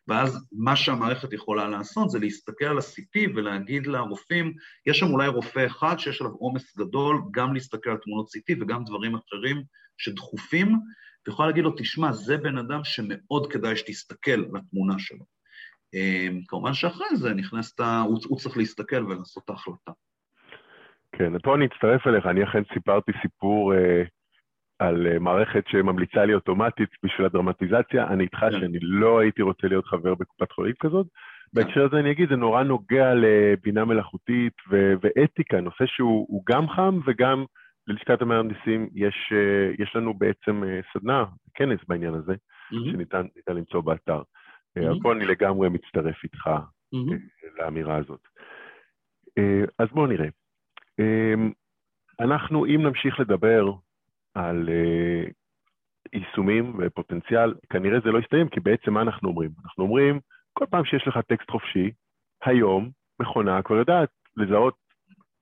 B: ואז מה שהמערכת יכולה לעשות זה להסתכל על ה-CT ולהגיד לרופאים, יש שם אולי רופא אחד שיש עליו עומס גדול, גם להסתכל על תמונות CT וגם דברים אחרים שדחופים, ויכולה להגיד לו, תשמע, זה בן אדם שמאוד כדאי שתסתכל לתמונה שלו. אמ, כמובן שאחרי זה נכנס את ה... הוא צריך להסתכל ולעשות את ההחלטה.
A: כן, פה אני אצטרף אליך, אני אכן סיפרתי סיפור אה, על אה, מערכת שממליצה לי אוטומטית בשביל הדרמטיזציה, אני איתך כן. שאני לא הייתי רוצה להיות חבר בקופת חולים כזאת. כן. בהקשר הזה אני אגיד, זה נורא נוגע לבינה מלאכותית ו- ואתיקה, נושא שהוא גם חם וגם ללשכת המהנדסים יש, אה, יש לנו בעצם אה, סדנה, כנס בעניין הזה, mm-hmm. שניתן למצוא באתר. Mm-hmm. פה אני לגמרי מצטרף איתך mm-hmm. לאמירה הזאת. אז בואו נראה. אנחנו, אם נמשיך לדבר על uh, יישומים ופוטנציאל, כנראה זה לא יסתיים, כי בעצם מה אנחנו אומרים? אנחנו אומרים, כל פעם שיש לך טקסט חופשי, היום מכונה כבר יודעת לזהות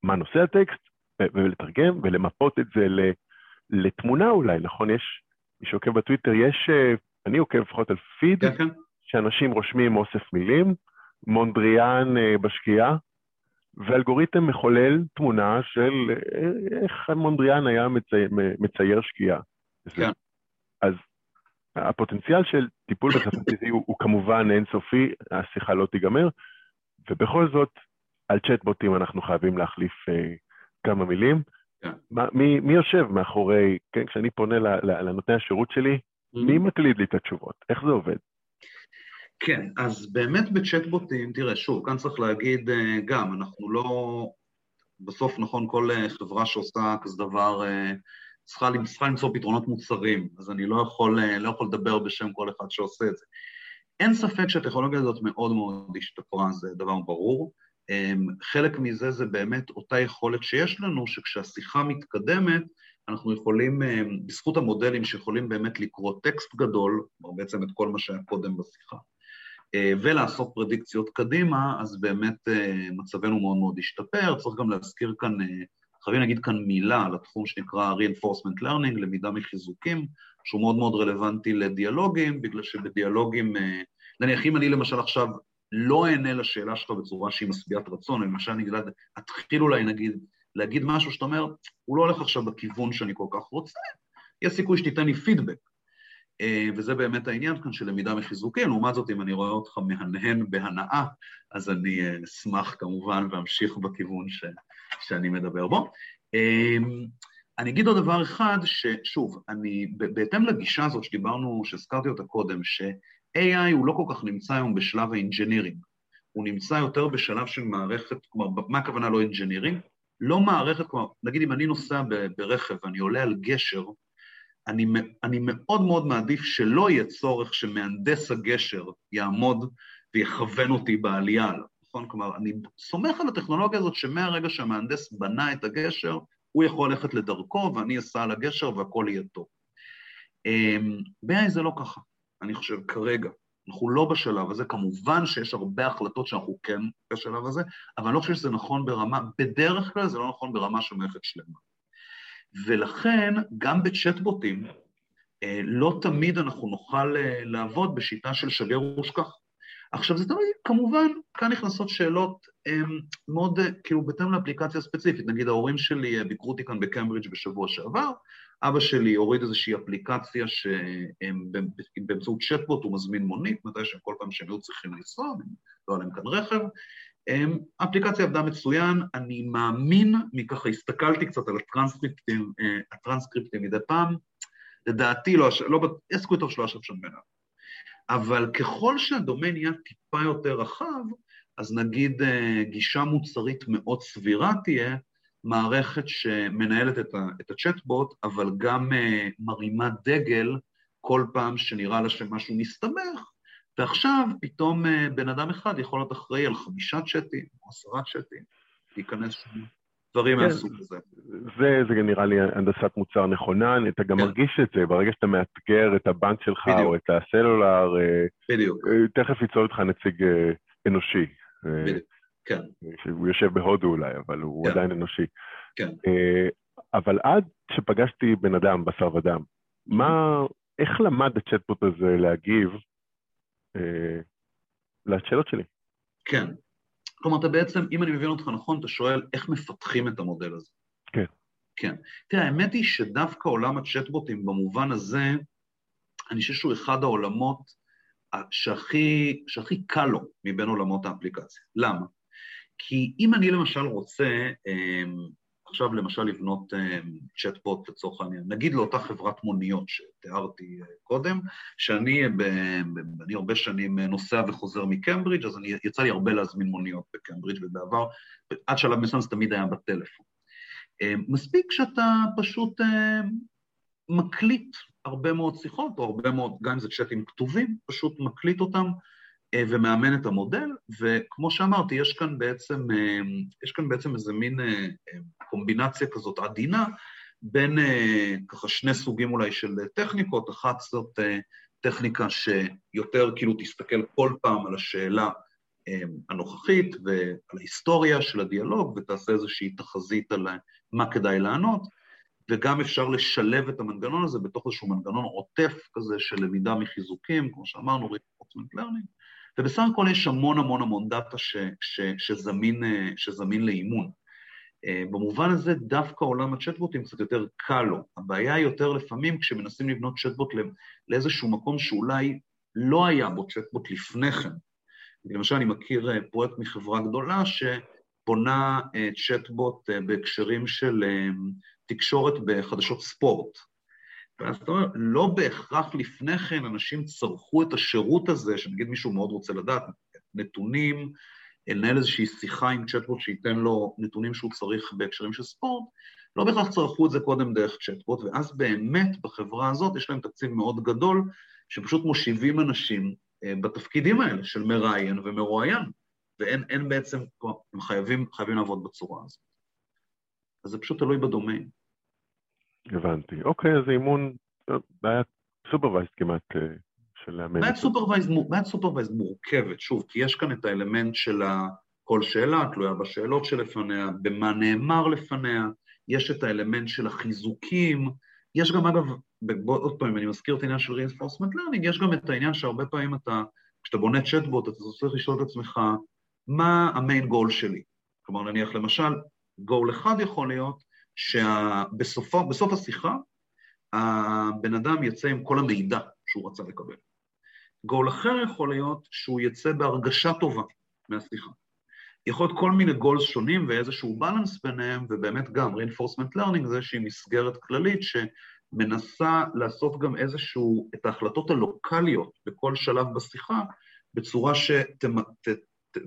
A: מה נושא הטקסט, ולתרגם ולמפות את זה לתמונה אולי, נכון? יש, מי שעוקב בטוויטר, יש, uh, אני עוקב לפחות על פיד, כן, כן. שאנשים רושמים אוסף מילים, מונדריאן uh, בשקיעה, ואלגוריתם מחולל תמונה של אה, איך מונדריאן היה מצייר, מצייר שקיעה. כן. אז הפוטנציאל של טיפול בשפה פיזי הוא, הוא כמובן אינסופי, השיחה לא תיגמר, ובכל זאת, על צ'טבוטים אנחנו חייבים להחליף אה, כמה מילים. כן. מה, מי, מי יושב מאחורי, כן, כשאני פונה לנותני השירות שלי, mm-hmm. מי מקליד לי את התשובות? איך זה עובד?
B: כן, אז באמת בצ'טבוטים, תראה, שוב, כאן צריך להגיד אה, גם, אנחנו לא... בסוף, נכון, כל אה, חברה שעושה כזה דבר אה, צריכה, צריכה למצוא פתרונות מוצרים, אז אני לא יכול, לא יכול לדבר בשם כל אחד שעושה את זה. אין ספק שהטכנולוגיה הזאת מאוד מאוד השתפרה, זה דבר ברור. חלק מזה זה באמת אותה יכולת שיש לנו, שכשהשיחה מתקדמת, אנחנו יכולים, בזכות המודלים שיכולים באמת לקרוא טקסט גדול, בעצם את כל מה שהיה קודם בשיחה, ולעשות פרדיקציות קדימה, אז באמת אה, מצבנו מאוד מאוד השתפר. צריך גם להזכיר כאן, אה, חייבים להגיד כאן מילה על התחום שנקרא reinforcement learning, למידה מחיזוקים, שהוא מאוד מאוד רלוונטי לדיאלוגים, בגלל שבדיאלוגים, נניח אם אני למשל עכשיו לא אענה לשאלה שלך בצורה שהיא משביעת רצון, למשל אני אתחיל אולי נגיד להגיד משהו שאתה אומר, הוא לא הולך עכשיו בכיוון שאני כל כך רוצה, יש סיכוי שתיתן לי פידבק. אה, וזה באמת העניין כאן של למידה מחיזוקים. לעומת זאת, אם אני רואה אותך מהנהן בהנאה, אז אני אה, אשמח כמובן ואמשיך בכיוון ש, שאני מדבר בו. אה, אני אגיד עוד דבר אחד, ששוב, אני, בהתאם לגישה הזאת שדיברנו, שהזכרתי אותה קודם, ש-AI הוא לא כל כך נמצא היום בשלב ה engineering, הוא נמצא יותר בשלב של מערכת, כלומר, מה הכוונה לא engineering? לא מערכת, כלומר, נגיד אם אני נוסע ברכב ואני עולה על גשר, אני, אני מאוד מאוד מעדיף שלא יהיה צורך שמהנדס הגשר יעמוד ויכוון אותי בעלייה עליו, נכון? כלומר, אני סומך על הטכנולוגיה הזאת שמהרגע שהמהנדס בנה את הגשר, הוא יכול ללכת לדרכו ואני אסע על הגשר והכל יהיה טוב. אמ, בעיניי זה לא ככה, אני חושב, כרגע. אנחנו לא בשלב הזה, כמובן שיש הרבה החלטות שאנחנו כן בשלב הזה, אבל אני לא חושב שזה נכון ברמה, בדרך כלל זה לא נכון ברמה של מערכת שלמה. ולכן גם בצ'טבוטים אה, לא תמיד אנחנו נוכל אה, לעבוד בשיטה של שגר ושכח. עכשיו זה תמיד, כמובן, כאן נכנסות שאלות הם, מאוד, אה, כאילו, בהתאם לאפליקציה ספציפית. נגיד ההורים שלי ביקרו אותי כאן בקיימברידג' בשבוע שעבר, אבא שלי הוריד איזושהי אפליקציה שבאמצעות צ'טבוט הוא מזמין מונית, מתי שהם כל פעם שהם היו צריכים לנסוע, לא היה להם כאן רכב, האפליקציה עבדה מצוין, אני מאמין, מככה הסתכלתי קצת על הטרנסקריפטים, אה, הטרנסקריפטים מדי פעם, לדעתי, לא, לא, טוב שלא ישב שם בן אבל ככל שהדומיין נהיה טיפה יותר רחב, אז נגיד אה, גישה מוצרית מאוד סבירה תהיה מערכת שמנהלת את הצ'טבוט, אבל גם אה, מרימה דגל כל פעם שנראה לה שמשהו מסתבך, ועכשיו פתאום אה, בן אדם אחד יכול להיות אחראי על חמישה צ'אטים או עשרה צ'אטים, להיכנס שם, דברים כן, מהסוג הזה.
A: זה, זה נראה לי הנדסת מוצר נכונה, אתה גם כן. מרגיש את זה, ברגע שאתה מאתגר את הבנק שלך בדיוק. או את הסלולר, אה, בדיוק. אה, תכף יצאו אותך נציג אנושי. בדיוק, כן. הוא יושב בהודו אולי, אבל הוא כן. עדיין אנושי. כן. אבל עד שפגשתי בן אדם, בשר ודם, מה, איך למד הצ'טבוט הזה להגיב לשאלות שלי.
B: כן. כלומר, אתה בעצם, אם אני מבין אותך נכון, אתה שואל איך מפתחים את המודל הזה.
A: כן.
B: כן. תראה, האמת היא שדווקא עולם הצ'טבוטים במובן הזה, אני חושב שהוא אחד העולמות שהכי, שהכי קל לו מבין עולמות האפליקציה. למה? כי אם אני למשל רוצה אמ, עכשיו למשל לבנות צ'טבוט לצורך העניין, נגיד לאותה חברת מוניות שתיארתי אה, קודם, שאני ב, אני הרבה שנים נוסע וחוזר מקמברידג', אז אני, יצא לי הרבה להזמין מוניות בקמברידג' ובעבר, עד שלב מסוים זה תמיד היה בטלפון. אה, מספיק שאתה פשוט אה, מקליט הרבה מאוד שיחות, או הרבה מאוד, גם אם זה צ'אטים כתובים, פשוט מקליט אותם אה, ומאמן את המודל, וכמו שאמרתי, יש כאן בעצם, אה, יש כאן בעצם איזה מין אה, קומבינציה כזאת עדינה בין ככה שני סוגים אולי של טכניקות, אחת זאת טכניקה שיותר כאילו תסתכל כל פעם על השאלה הנוכחית ועל ההיסטוריה של הדיאלוג ותעשה איזושהי תחזית על מה כדאי לענות, וגם אפשר לשלב את המנגנון הזה בתוך איזשהו מנגנון עוטף כזה של למידה מחיזוקים, כמו שאמרנו, reinforcement learning, ובסך הכל יש המון המון המון דאטה ש, ש, שזמין, אה, שזמין לאימון. אה, במובן הזה דווקא עולם הצ'טבוטים קצת יותר קל לו. הבעיה היא יותר לפעמים כשמנסים לבנות צ'טבוט לאיזשהו מקום שאולי לא היה בו צ'טבוט לפני כן. למשל, אני מכיר אה, פרויקט מחברה גדולה שבונה צ'טבוט בהקשרים של תקשורת בחדשות ספורט. ואז אתה אומר, לא בהכרח לפני כן אנשים צרכו את השירות הזה, שנגיד מישהו מאוד רוצה לדעת, נתונים, לנהל איזושהי שיחה עם צ'טבוט שייתן לו נתונים שהוא צריך בהקשרים של ספורט, לא בהכרח צרכו את זה קודם דרך צ'טבוט, ואז באמת בחברה הזאת יש להם תקציב מאוד גדול, שפשוט מושיבים אנשים אה, בתפקידים האלה של מראיין ומרואיין, ואין בעצם, הם חייבים, חייבים לעבוד בצורה הזאת. אז זה פשוט תלוי בדומיין.
A: הבנתי. אוקיי, אז אימון, בעיה supervised כמעט אה, של לאמן.
B: בעיית supervised מורכבת, שוב, כי יש כאן את האלמנט של כל שאלה, תלויה בשאלות שלפניה, במה נאמר לפניה, יש את האלמנט של החיזוקים, יש גם, אגב, עוד פעם, אני מזכיר את העניין של reinforcement learning, יש גם את העניין שהרבה פעמים אתה כשאתה בונה צ'טבוט, אתה צריך לשאול את עצמך, מה ה main goal שלי? כלומר, נניח למשל, גול אחד יכול להיות שבסוף השיחה הבן אדם יצא עם כל המידע שהוא רצה לקבל. גול אחר יכול להיות שהוא יצא בהרגשה טובה מהשיחה. יכול להיות כל מיני גולס שונים ואיזשהו בלנס ביניהם, ובאמת גם reinforcement learning זה איזושהי מסגרת כללית שמנסה לעשות גם איזשהו, את ההחלטות הלוקאליות בכל שלב בשיחה, בצורה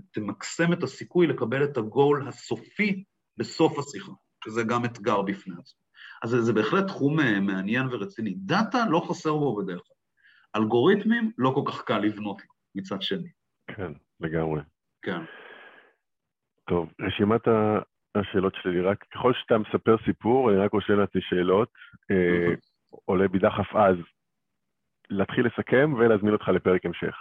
B: שתמקסם את הסיכוי לקבל את הגול הסופי בסוף השיחה, שזה גם אתגר בפני עצמו. אז זה בהחלט תחום אה, מעניין ורציני. דאטה לא חסר בו בדרך כלל. אלגוריתמים לא כל כך קל לבנות מצד שני.
A: כן, לגמרי.
B: כן.
A: טוב, רשימת השאלות שלי, רק ככל שאתה מספר סיפור, אני רק רושם לעצמי שאלות, אה, עולה בי דחף אז להתחיל לסכם ולהזמין אותך לפרק המשך.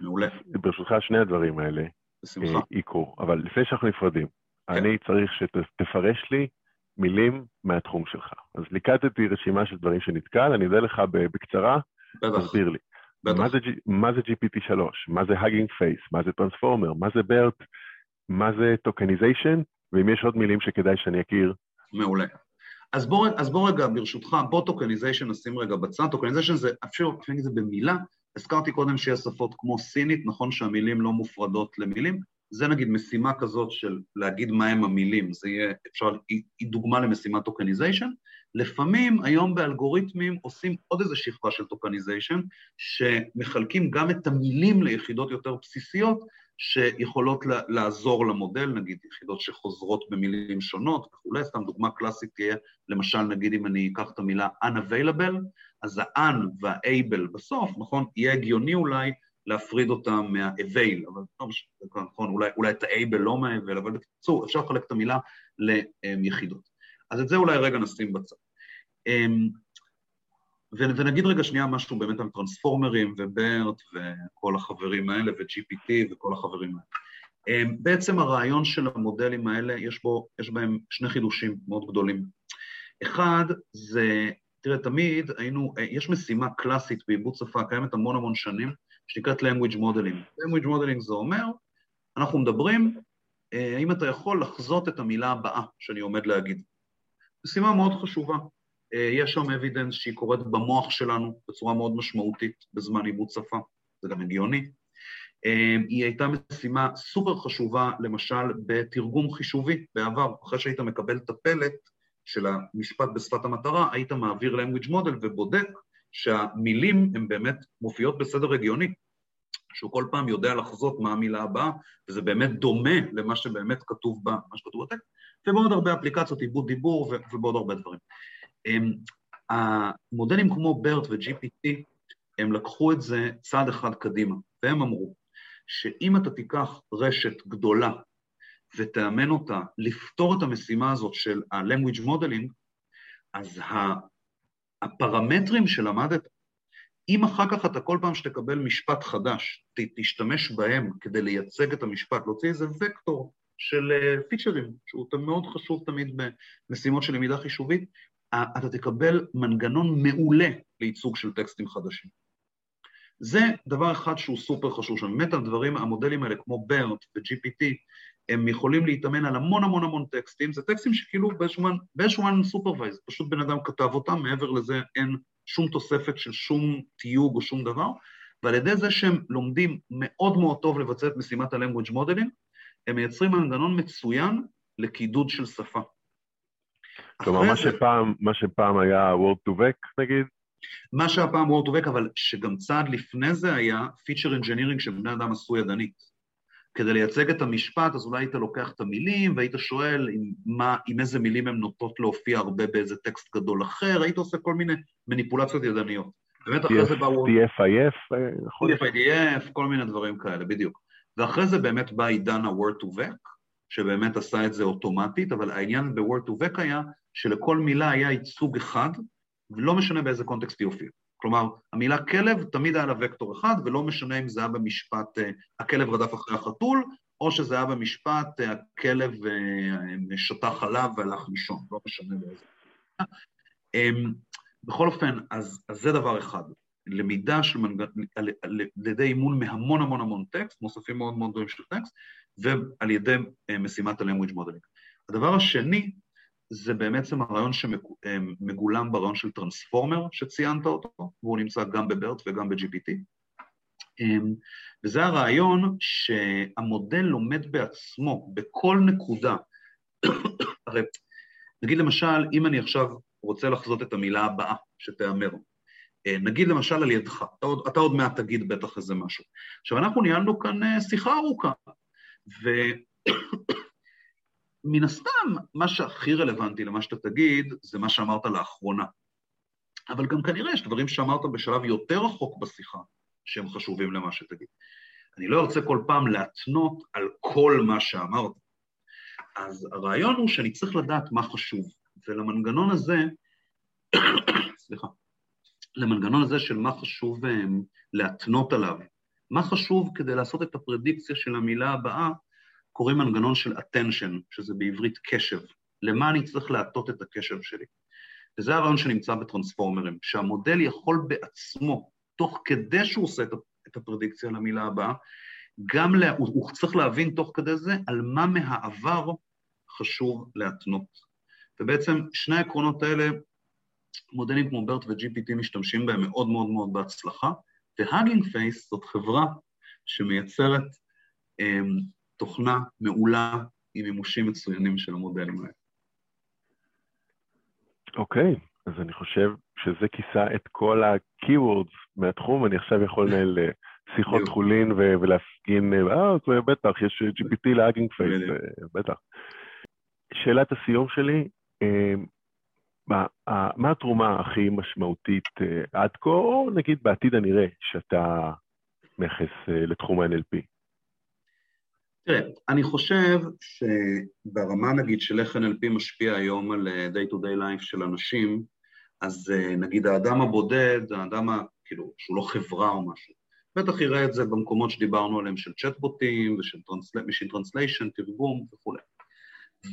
B: מעולה.
A: ברשותך, שני הדברים האלה
B: בשמחה.
A: יקרו. אבל לפני שאנחנו נפרדים, כן. אני צריך שתפרש לי מילים מהתחום שלך. אז ליקטתי רשימה של דברים שנתקל, אני אודה לך בקצרה,
B: בטח.
A: תסביר לי.
B: בטח.
A: מה זה, מה זה GPT-3? מה זה Hugging Face? מה זה transformer? מה זה BERT? מה זה tokenization? ואם יש עוד מילים שכדאי שאני אכיר.
B: מעולה. אז בוא, אז בוא רגע, ברשותך, בוא tokenization נשים רגע בצד. tokenization זה, אפשר להגיד את זה במילה, הזכרתי קודם שיש שפות כמו סינית, נכון שהמילים לא מופרדות למילים, זה נגיד משימה כזאת של להגיד מהם המילים, זה יהיה, אפשר, היא, היא דוגמה למשימת tokenization. לפעמים היום באלגוריתמים עושים עוד איזו שכבה של tokenization, שמחלקים גם את המילים ליחידות יותר בסיסיות, שיכולות לעזור למודל, נגיד יחידות שחוזרות במילים שונות וכולי, סתם דוגמה קלאסית תהיה, למשל נגיד אם אני אקח את המילה unavailable, אז ה-un וה-able בסוף, נכון, יהיה הגיוני אולי להפריד אותם מה-avail, אבל לא משנה, נכון, אולי, אולי את ה-able לא מה-avail, אבל בקיצור, אפשר לחלק את המילה ליחידות. אז את זה אולי רגע נשים בצד. אמ, ונגיד רגע שנייה משהו באמת על טרנספורמרים וברט וכל החברים האלה ו-GPT וכל החברים האלה. אמ, בעצם הרעיון של המודלים האלה, יש, בו, יש בהם שני חידושים מאוד גדולים. אחד זה, תראה, תמיד היינו, יש משימה קלאסית בעיבוד שפה, קיימת המון המון שנים, שנקראת language modeling. language modeling זה אומר, אנחנו מדברים, אה, האם אתה יכול לחזות את המילה הבאה שאני עומד להגיד. משימה מאוד חשובה. אה, יש שם אבידנס שהיא קורית במוח שלנו בצורה מאוד משמעותית בזמן עיבוד שפה, זה גם הגיוני. אה, היא הייתה משימה סופר חשובה, למשל, בתרגום חישובי בעבר, אחרי שהיית מקבל את הפלט של המשפט בשפת המטרה, היית מעביר language model ובודק שהמילים הן באמת מופיעות בסדר הגיוני, שהוא כל פעם יודע לחזות מה המילה הבאה, וזה באמת דומה למה שבאמת כתוב בה, מה שכתוב בטקסט, ובעוד הרבה אפליקציות, עיבוד דיבור ובעוד הרבה דברים. המודלים כמו BERT ו-GPT, הם לקחו את זה צעד אחד קדימה, והם אמרו שאם אתה תיקח רשת גדולה ותאמן אותה לפתור את המשימה הזאת של ה-language modeling, אז הפרמטרים שלמדת, אם אחר כך אתה כל פעם שתקבל משפט חדש, תשתמש בהם כדי לייצג את המשפט, להוציא איזה וקטור של פיצ'רים, אה, שהוא מאוד חשוב תמיד במשימות של למידה חישובית, אתה תקבל מנגנון מעולה לייצוג של טקסטים חדשים. זה דבר אחד שהוא סופר חשוב שם. באמת הדברים, המודלים האלה כמו BERT ו-GPT, הם יכולים להתאמן על המון המון המון טקסטים, זה טקסטים שכאילו באיזשהו מן supervised, פשוט בן אדם כתב אותם, מעבר לזה אין שום תוספת של שום תיוג או שום דבר, ועל ידי זה שהם לומדים מאוד מאוד טוב לבצע את משימת ה-language modeling, הם מייצרים מנגנון מצוין לקידוד של שפה.
A: כלומר, מה שפעם, מה שפעם היה word to vec נגיד?
B: מה שהיה פעם word to vec, אבל שגם צעד לפני זה היה feature engineering שבני אדם עשו ידנית. כדי לייצג את המשפט, אז אולי היית לוקח את המילים והיית שואל עם, מה, עם איזה מילים הן נוטות להופיע הרבה באיזה טקסט גדול אחר, היית עושה כל מיני מניפולציות ידניות. באמת אחרי זה באו...
A: TF-IF?
B: TF-IDF, כל מיני דברים כאלה, בדיוק. ואחרי זה באמת בא עידן ה-word to vec, שבאמת עשה את זה אוטומטית, אבל העניין ב-word to vec היה שלכל מילה היה ייצוג אחד, ולא משנה באיזה קונטקסט היא הופיעה. כלומר, המילה כלב תמיד היה לה וקטור אחד, ולא משנה אם זה היה במשפט אה, הכלב רדף אחרי החתול, או שזה היה במשפט אה, הכלב אה, שתה חלב והלך לישון, לא משנה באיזה. אמ, בכל אופן, אז, אז זה דבר אחד. למידה של מנגנ... על, על ידי אימון מהמון המון המון טקסט, מוספים מאוד מאוד גדולים של טקסט, ועל ידי אה, משימת ה-language modeling. הדבר השני זה בעצם הרעיון שמגולם ברעיון של טרנספורמר שציינת אותו, והוא נמצא גם בברט וגם ב-GPT. וזה הרעיון שהמודל לומד בעצמו בכל נקודה. הרי נגיד למשל, אם אני עכשיו רוצה לחזות את המילה הבאה שתיאמר, אה, נגיד למשל על ידך, אתה עוד, אתה עוד מעט תגיד בטח איזה משהו. עכשיו, אנחנו ניהלנו כאן אה, שיחה ארוכה, ומן הסתם, מה שהכי רלוונטי למה שאתה תגיד, זה מה שאמרת לאחרונה. אבל גם כנראה יש דברים שאמרת בשלב יותר רחוק בשיחה, שהם חשובים למה שתגיד. אני לא ארצה כל פעם להתנות על כל מה שאמרת. אז הרעיון הוא שאני צריך לדעת מה חשוב, ולמנגנון הזה, סליחה, למנגנון הזה של מה חשוב um, להתנות עליו, מה חשוב כדי לעשות את הפרדיקציה של המילה הבאה, קוראים מנגנון של attention, שזה בעברית קשב. למה אני צריך להטות את הקשב שלי? וזה הרעיון שנמצא בטרנספורמרים, שהמודל יכול בעצמו, תוך כדי שהוא עושה את הפרדיקציה למילה הבאה, גם לה, הוא, הוא צריך להבין תוך כדי זה על מה מהעבר חשוב להתנות. ובעצם שני העקרונות האלה, מודלים כמו BERT ו-GPT משתמשים בהם מאוד מאוד מאוד בהצלחה, והאגינג פייס זאת חברה שמייצרת um, תוכנה מעולה עם מימושים מצוינים של המודלים האלה.
A: אוקיי, okay, אז אני חושב שזה כיסה את כל ה-keywords מהתחום, אני עכשיו יכול לנהל אה, שיחות חולין ולהפגין, אה, בטח, יש GPT לאגינג פייס, בטח. שאלת הסיום שלי, אה, מה, מה התרומה הכי משמעותית אה, עד כה, או נגיד בעתיד הנראה, שאתה מייחס אה, לתחום ה-NLP?
B: תראה, אני חושב שברמה נגיד של איך NLP משפיע היום על day to day life של אנשים, אז נגיד האדם הבודד, האדם, כאילו, שהוא לא חברה או משהו, בטח יראה את זה במקומות שדיברנו עליהם של צ'טבוטים ושל translation, תרגום וכולי.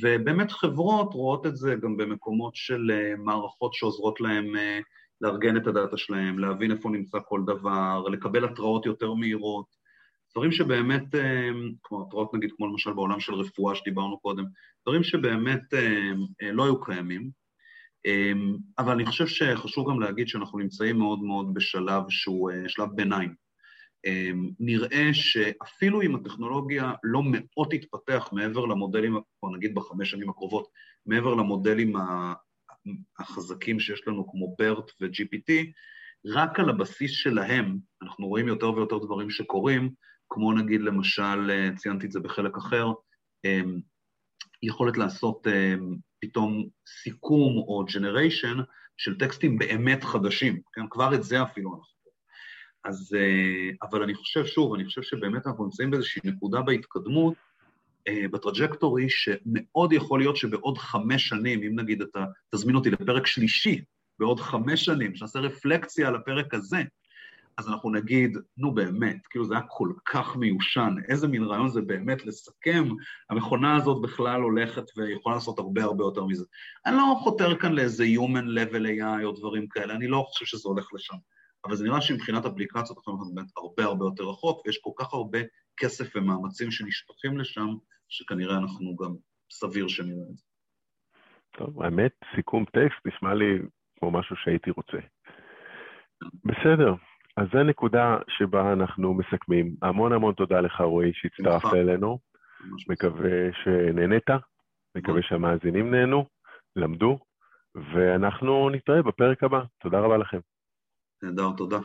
B: ובאמת חברות רואות את זה גם במקומות של אה, מערכות שעוזרות להם אה, לארגן את הדאטה שלהם, להבין איפה נמצא כל דבר, לקבל התראות יותר מהירות, דברים שבאמת, אה, כמו התראות נגיד, כמו למשל בעולם של רפואה שדיברנו קודם, דברים שבאמת לא היו קיימים, אבל אני חושב שחשוב גם להגיד שאנחנו נמצאים מאוד מאוד בשלב שהוא שלב ביניים. אמ, נראה שאפילו אם הטכנולוגיה לא מאוד תתפתח מעבר למודלים, או נגיד בחמש שנים הקרובות, מעבר למודלים החזקים שיש לנו כמו BERT ו-GPT, רק על הבסיס שלהם אנחנו רואים יותר ויותר דברים שקורים, כמו נגיד למשל, ציינתי את זה בחלק אחר, אמ, יכולת לעשות אמ, פתאום סיכום או ג'נריישן של טקסטים באמת חדשים, כן? כבר את זה אפילו אנחנו אז, אה, אבל אני חושב, שוב, אני חושב שבאמת אנחנו נמצאים באיזושהי נקודה בהתקדמות, אה, בטראג'קטורי, שמאוד יכול להיות שבעוד חמש שנים, אם נגיד אתה תזמין אותי לפרק שלישי, בעוד חמש שנים, שנעשה רפלקציה על הפרק הזה, אז אנחנו נגיד, נו באמת, כאילו זה היה כל כך מיושן, איזה מין רעיון זה באמת לסכם, המכונה הזאת בכלל הולכת ויכולה לעשות הרבה הרבה יותר מזה. אני לא חותר כאן לאיזה Human Level AI או דברים כאלה, אני לא חושב שזה הולך לשם. אבל זה נראה שמבחינת אפליקציות אנחנו באמת הרבה הרבה יותר רחוק, ויש כל כך הרבה כסף ומאמצים שנשפכים לשם, שכנראה אנחנו גם סביר שנראה את זה.
A: טוב, האמת, סיכום טקסט נשמע לי כמו משהו שהייתי רוצה. בסדר, אז זו נקודה שבה אנחנו מסכמים. המון המון תודה לך, רועי, שהצטרפת אלינו. מקווה שנהנית, מקווה שהמאזינים נהנו, למדו, ואנחנו נתראה בפרק הבא. תודה רבה לכם.
B: נהדר, תודה.